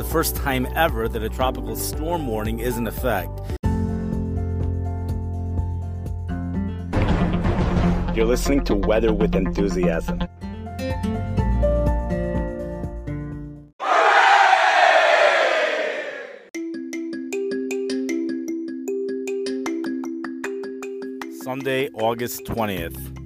the first time ever that a tropical storm warning is in effect. You're listening to Weather with Enthusiasm. Sunday, August 20th.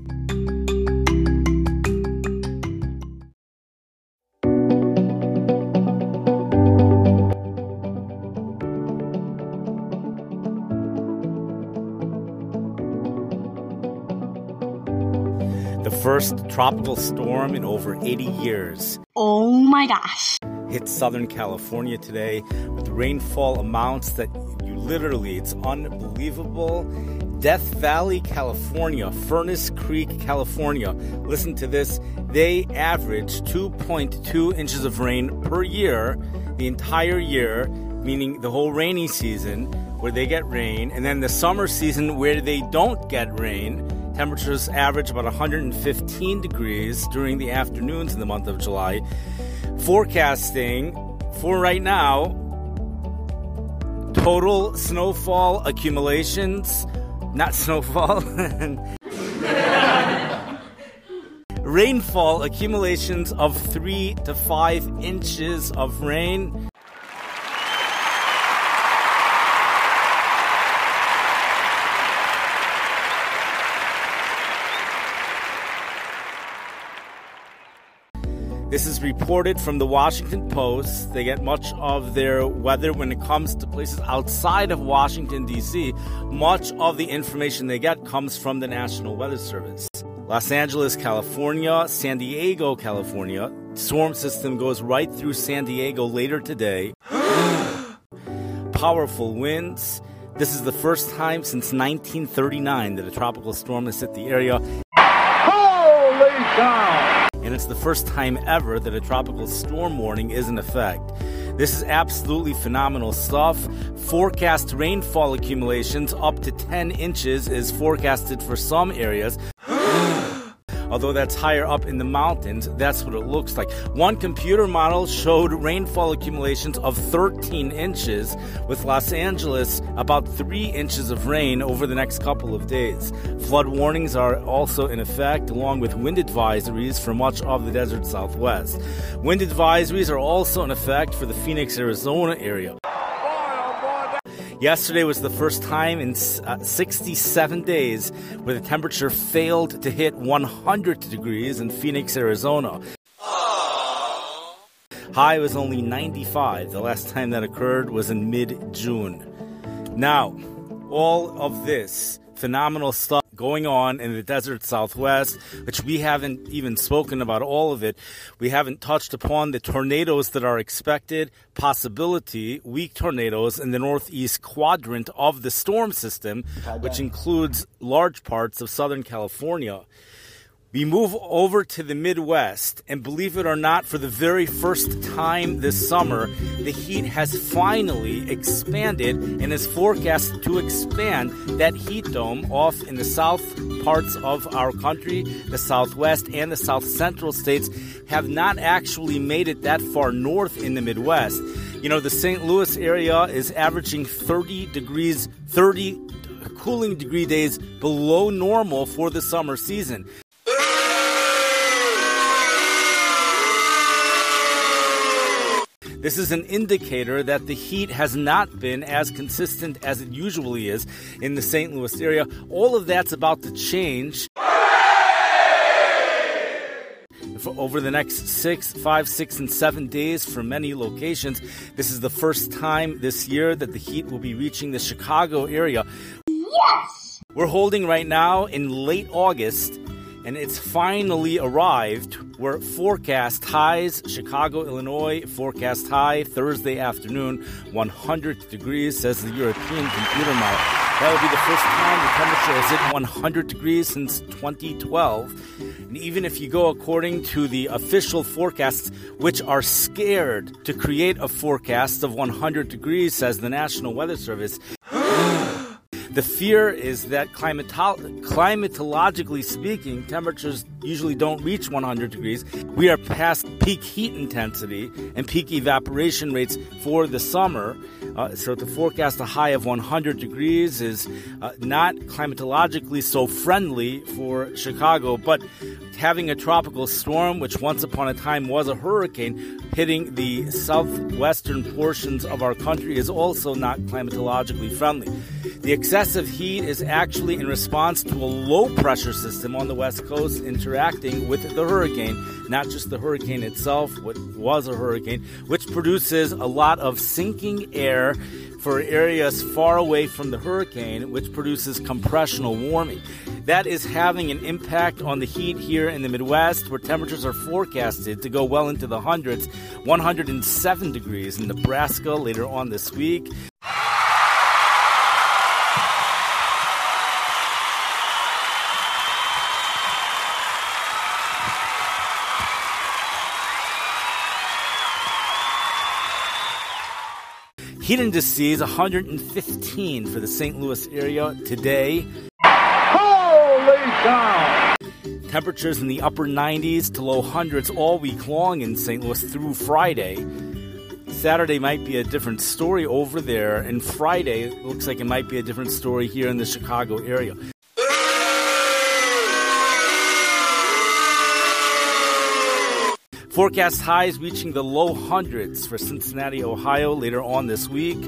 The first tropical storm in over 80 years Oh my gosh. hit Southern California today with rainfall amounts that you literally, it's unbelievable. Death Valley, California, Furnace Creek, California. Listen to this. They average 2.2 inches of rain per year, the entire year, meaning the whole rainy season where they get rain, and then the summer season where they don't get rain. Temperatures average about 115 degrees during the afternoons in the month of July. Forecasting for right now total snowfall accumulations, not snowfall, rainfall accumulations of three to five inches of rain. This is reported from the Washington Post. They get much of their weather when it comes to places outside of Washington, D.C. Much of the information they get comes from the National Weather Service. Los Angeles, California, San Diego, California. Storm system goes right through San Diego later today. Powerful winds. This is the first time since 1939 that a tropical storm has hit the area. And it's the first time ever that a tropical storm warning is in effect. This is absolutely phenomenal stuff. Forecast rainfall accumulations up to 10 inches is forecasted for some areas. Although that's higher up in the mountains, that's what it looks like. One computer model showed rainfall accumulations of 13 inches, with Los Angeles about 3 inches of rain over the next couple of days. Flood warnings are also in effect, along with wind advisories for much of the desert southwest. Wind advisories are also in effect for the Phoenix, Arizona area. Yesterday was the first time in uh, 67 days where the temperature failed to hit 100 degrees in Phoenix, Arizona. High was only 95. The last time that occurred was in mid June. Now, all of this phenomenal stuff going on in the desert southwest, which we haven't even spoken about all of it. We haven't touched upon the tornadoes that are expected, possibility, weak tornadoes in the northeast quadrant of the storm system, which includes large parts of Southern California. We move over to the Midwest, and believe it or not, for the very first time this summer, the heat has finally expanded and is forecast to expand. That heat dome off in the south parts of our country, the southwest and the south central states, have not actually made it that far north in the Midwest. You know, the St. Louis area is averaging 30 degrees, 30 cooling degree days below normal for the summer season. This is an indicator that the heat has not been as consistent as it usually is in the St. Louis area. All of that's about to change. Over the next six, five, six, and seven days for many locations. This is the first time this year that the heat will be reaching the Chicago area. Yes! We're holding right now in late August, and it's finally arrived. We're forecast highs, Chicago, Illinois, forecast high Thursday afternoon, 100 degrees, says the European computer model. That will be the first time the temperature has hit 100 degrees since 2012. And even if you go according to the official forecasts, which are scared to create a forecast of 100 degrees, says the National Weather Service, the fear is that climato- climatologically speaking, temperatures usually don't reach 100 degrees. We are past peak heat intensity and peak evaporation rates for the summer. Uh, so to forecast a high of 100 degrees is uh, not climatologically so friendly for Chicago, but having a tropical storm, which once upon a time was a hurricane, hitting the southwestern portions of our country is also not climatologically friendly. The excessive heat is actually in response to a low pressure system on the west coast interacting with the hurricane, not just the hurricane itself, what was a hurricane, which produces a lot of sinking air for areas far away from the hurricane, which produces compressional warming. That is having an impact on the heat here in the Midwest, where temperatures are forecasted to go well into the hundreds, 107 degrees in Nebraska later on this week. Heat indices 115 for the St. Louis area today. Holy cow! Temperatures in the upper 90s to low hundreds all week long in St. Louis through Friday. Saturday might be a different story over there, and Friday looks like it might be a different story here in the Chicago area. Forecast highs reaching the low hundreds for Cincinnati, Ohio later on this week.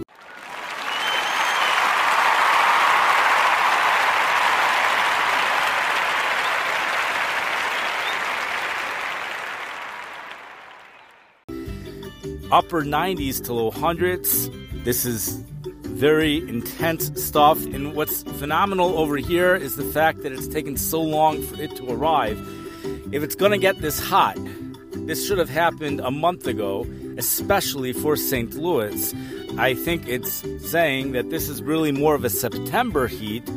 Upper 90s to low hundreds. This is very intense stuff. And what's phenomenal over here is the fact that it's taken so long for it to arrive. If it's going to get this hot, this should have happened a month ago, especially for St. Louis. I think it's saying that this is really more of a September heat,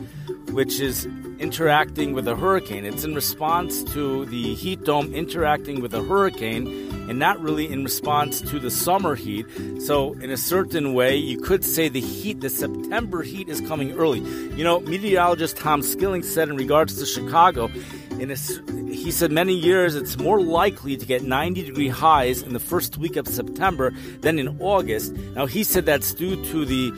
which is interacting with a hurricane. It's in response to the heat dome interacting with a hurricane and not really in response to the summer heat. So, in a certain way, you could say the heat, the September heat is coming early. You know, meteorologist Tom Skilling said in regards to Chicago, in a, he said many years it's more likely to get 90 degree highs in the first week of September than in August. Now, he said that's due to the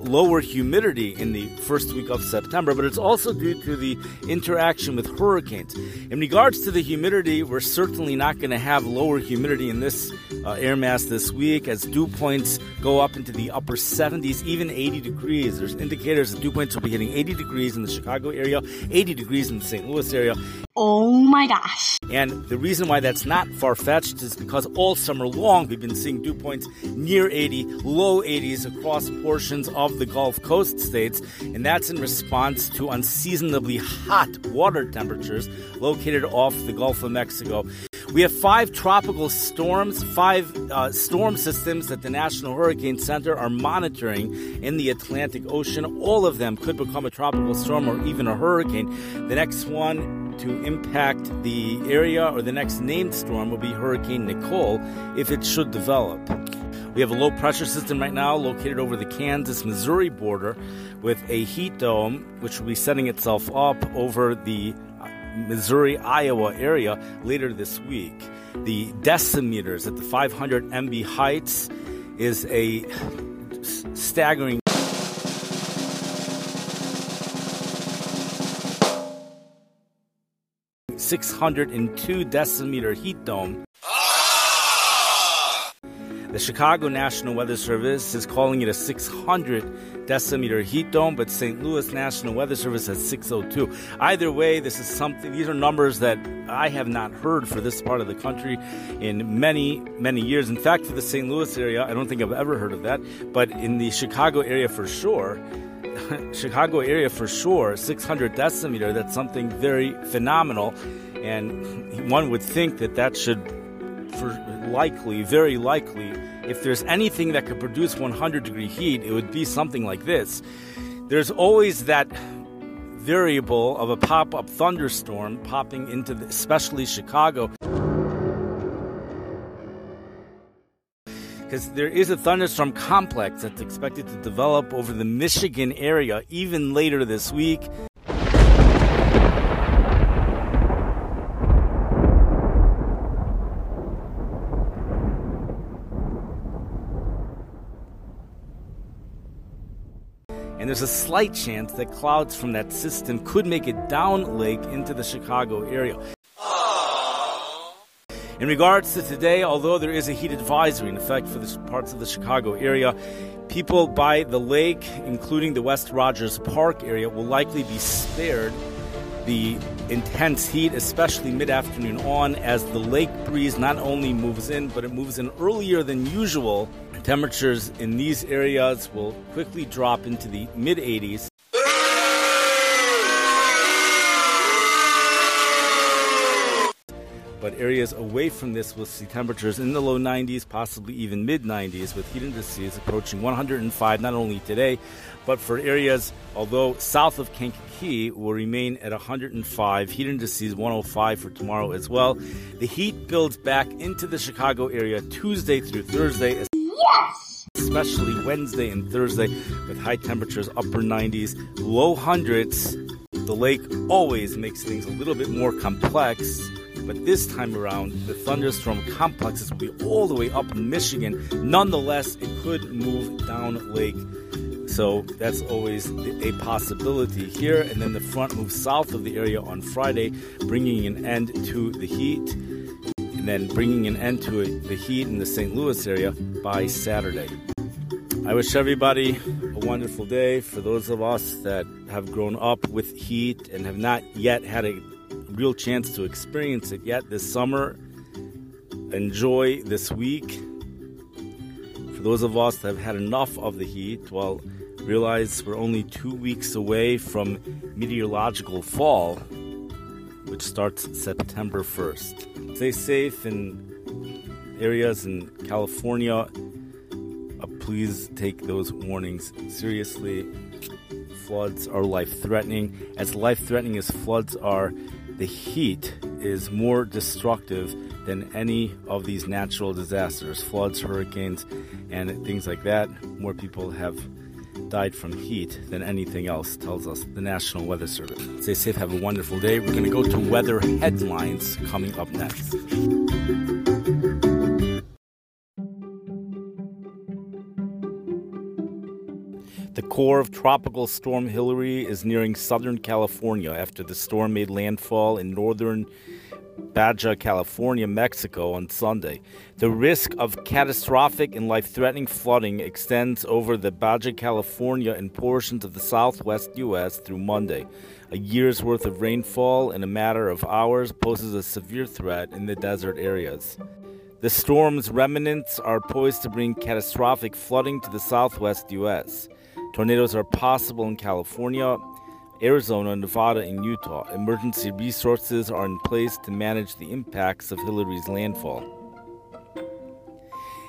lower humidity in the first week of September, but it's also due to the interaction with hurricanes. In regards to the humidity, we're certainly not going to have lower humidity in this uh, air mass this week as dew points go up into the upper 70s, even 80 degrees. There's indicators that dew points will be hitting 80 degrees in the Chicago area, 80 degrees in the St. Louis area. Oh my gosh. And the reason why that's not far fetched is because all summer long we've been seeing dew points near 80, low 80s across portions of the Gulf Coast states, and that's in response to unseasonably hot water temperatures located off the Gulf of Mexico. We have five tropical storms, five uh, storm systems that the National Hurricane Center are monitoring in the Atlantic Ocean. All of them could become a tropical storm or even a hurricane. The next one to impact the area or the next named storm will be Hurricane Nicole if it should develop. We have a low pressure system right now located over the Kansas Missouri border with a heat dome, which will be setting itself up over the uh, Missouri Iowa area later this week. The decimeters at the 500 MB heights is a staggering Six hundred and two decimeter heat dome the Chicago National Weather Service is calling it a 600 decimeter heat dome, but St. Louis National Weather Service has 602. Either way, this is something, these are numbers that I have not heard for this part of the country in many, many years. In fact, for the St. Louis area, I don't think I've ever heard of that, but in the Chicago area for sure, Chicago area for sure, 600 decimeter, that's something very phenomenal. And one would think that that should for likely, very likely, if there's anything that could produce 100 degree heat, it would be something like this. There's always that variable of a pop up thunderstorm popping into the, especially Chicago. because there is a thunderstorm complex that's expected to develop over the Michigan area even later this week. and there's a slight chance that clouds from that system could make it down lake into the Chicago area. In regards to today, although there is a heat advisory in effect for the parts of the Chicago area, people by the lake, including the West Rogers Park area, will likely be spared the intense heat, especially mid afternoon on, as the lake breeze not only moves in, but it moves in earlier than usual. Temperatures in these areas will quickly drop into the mid 80s. But areas away from this will see temperatures in the low 90s, possibly even mid 90s, with heat indices approaching 105 not only today, but for areas, although south of Kankakee will remain at 105, heat indices 105 for tomorrow as well. The heat builds back into the Chicago area Tuesday through Thursday. Yes! Especially Wednesday and Thursday with high temperatures, upper 90s, low hundreds. The lake always makes things a little bit more complex but this time around, the thunderstorm complexes will be all the way up in Michigan. Nonetheless, it could move down lake. So that's always a possibility here. And then the front moves south of the area on Friday, bringing an end to the heat. And then bringing an end to the heat in the St. Louis area by Saturday. I wish everybody a wonderful day. For those of us that have grown up with heat and have not yet had a real chance to experience it yet this summer, enjoy this week. For those of us that have had enough of the heat, well, realize we're only two weeks away from meteorological fall, which starts September 1st. Stay safe in areas in California. Uh, please take those warnings seriously. Floods are life threatening. As life threatening as floods are, the heat is more destructive than any of these natural disasters floods, hurricanes, and things like that. More people have died from heat than anything else, tells us the National Weather Service. Stay safe, have a wonderful day. We're going to go to weather headlines coming up next. Core of Tropical Storm Hilary is nearing Southern California after the storm made landfall in northern Baja California, Mexico on Sunday. The risk of catastrophic and life threatening flooding extends over the Baja California and portions of the southwest U.S. through Monday. A year's worth of rainfall in a matter of hours poses a severe threat in the desert areas. The storm's remnants are poised to bring catastrophic flooding to the southwest U.S. Tornadoes are possible in California, Arizona, Nevada, and Utah. Emergency resources are in place to manage the impacts of Hilary's landfall.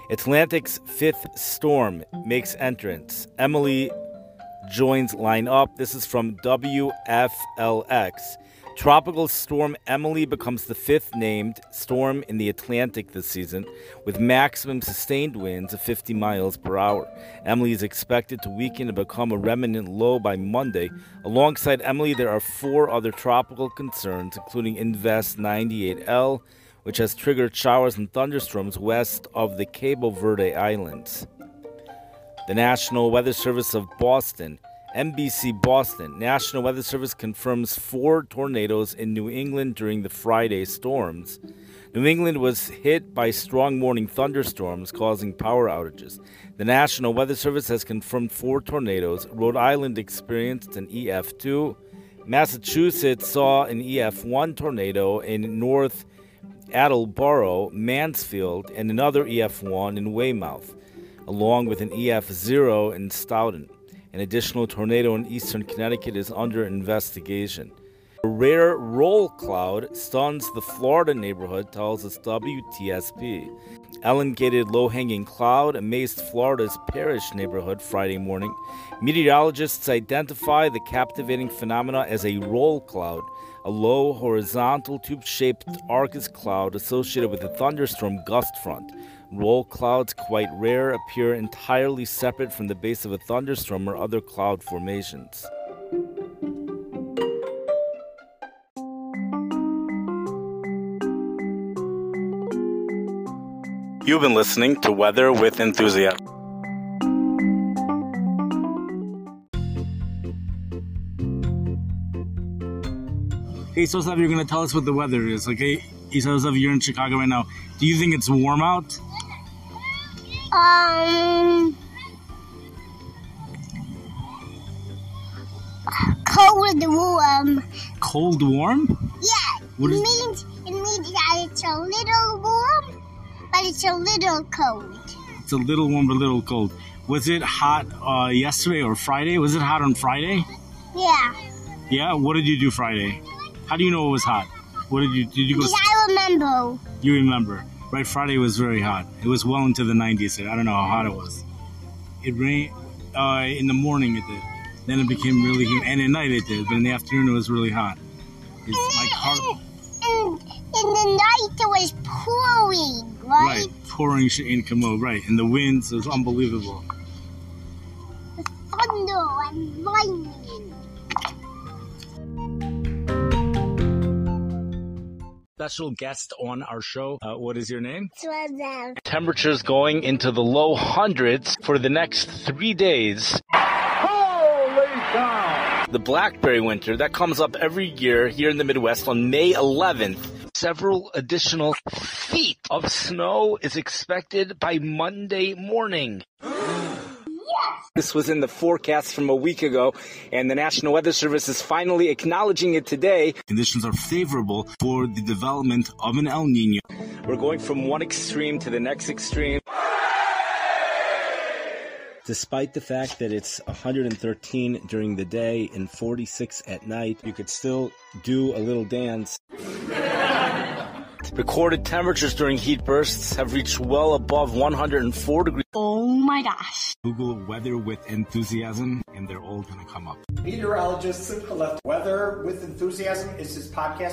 Atlantic's fifth storm makes entrance. Emily joins line up. This is from WFLX. Tropical Storm Emily becomes the fifth named storm in the Atlantic this season, with maximum sustained winds of 50 miles per hour. Emily is expected to weaken and become a remnant low by Monday. Alongside Emily, there are four other tropical concerns, including Invest 98L, which has triggered showers and thunderstorms west of the Cabo Verde Islands. The National Weather Service of Boston NBC Boston. National Weather Service confirms four tornadoes in New England during the Friday storms. New England was hit by strong morning thunderstorms causing power outages. The National Weather Service has confirmed four tornadoes. Rhode Island experienced an EF2. Massachusetts saw an EF1 tornado in North Attleboro, Mansfield, and another EF1 in Weymouth, along with an EF0 in Stoughton. An additional tornado in eastern Connecticut is under investigation. A rare roll cloud stuns the Florida neighborhood, tells us WTSP. Elongated low hanging cloud amazed Florida's Parrish neighborhood Friday morning. Meteorologists identify the captivating phenomena as a roll cloud, a low horizontal tube shaped Arcus cloud associated with a thunderstorm gust front. Roll clouds, quite rare, appear entirely separate from the base of a thunderstorm or other cloud formations. You've been listening to Weather with Enthusiasm. Hey, so you're going to tell us what the weather is. Like, hey, Sosav, you're in Chicago right now. Do you think it's warm out? Um, cold warm. Cold warm? Yeah, What it means it means that it's a little warm, but it's a little cold. It's a little warm, but a little cold. Was it hot uh, yesterday or Friday? Was it hot on Friday? Yeah, Yeah. What did you do Friday? How do you know it was hot? What did you did you go? because I remember. You remember, right? Friday was very hot. It was well into the 90s. I don't know how hot it was. It rained uh, in the morning. It did. Then it became really humid, and at night it did. But in the afternoon, it was really hot. It's my car, And in the night it was pouring, right? right? Pouring shit in Camo, right? And the winds was unbelievable. Thunder and lightning. Special guest on our show. Uh, what is your name? So Temperatures going into the low hundreds for the next three days. Holy cow! The blackberry winter that comes up every year here in the Midwest on May 11th. Several additional feet of snow is expected by Monday morning. This was in the forecast from a week ago, and the National Weather Service is finally acknowledging it today. Conditions are favorable for the development of an El Nino. We're going from one extreme to the next extreme. Despite the fact that it's 113 during the day and 46 at night, you could still do a little dance. Recorded temperatures during heat bursts have reached well above 104 degrees. Oh my gosh. Google weather with enthusiasm, and they're all going to come up. Meteorologist Simcha left. Weather with Enthusiasm is his podcast.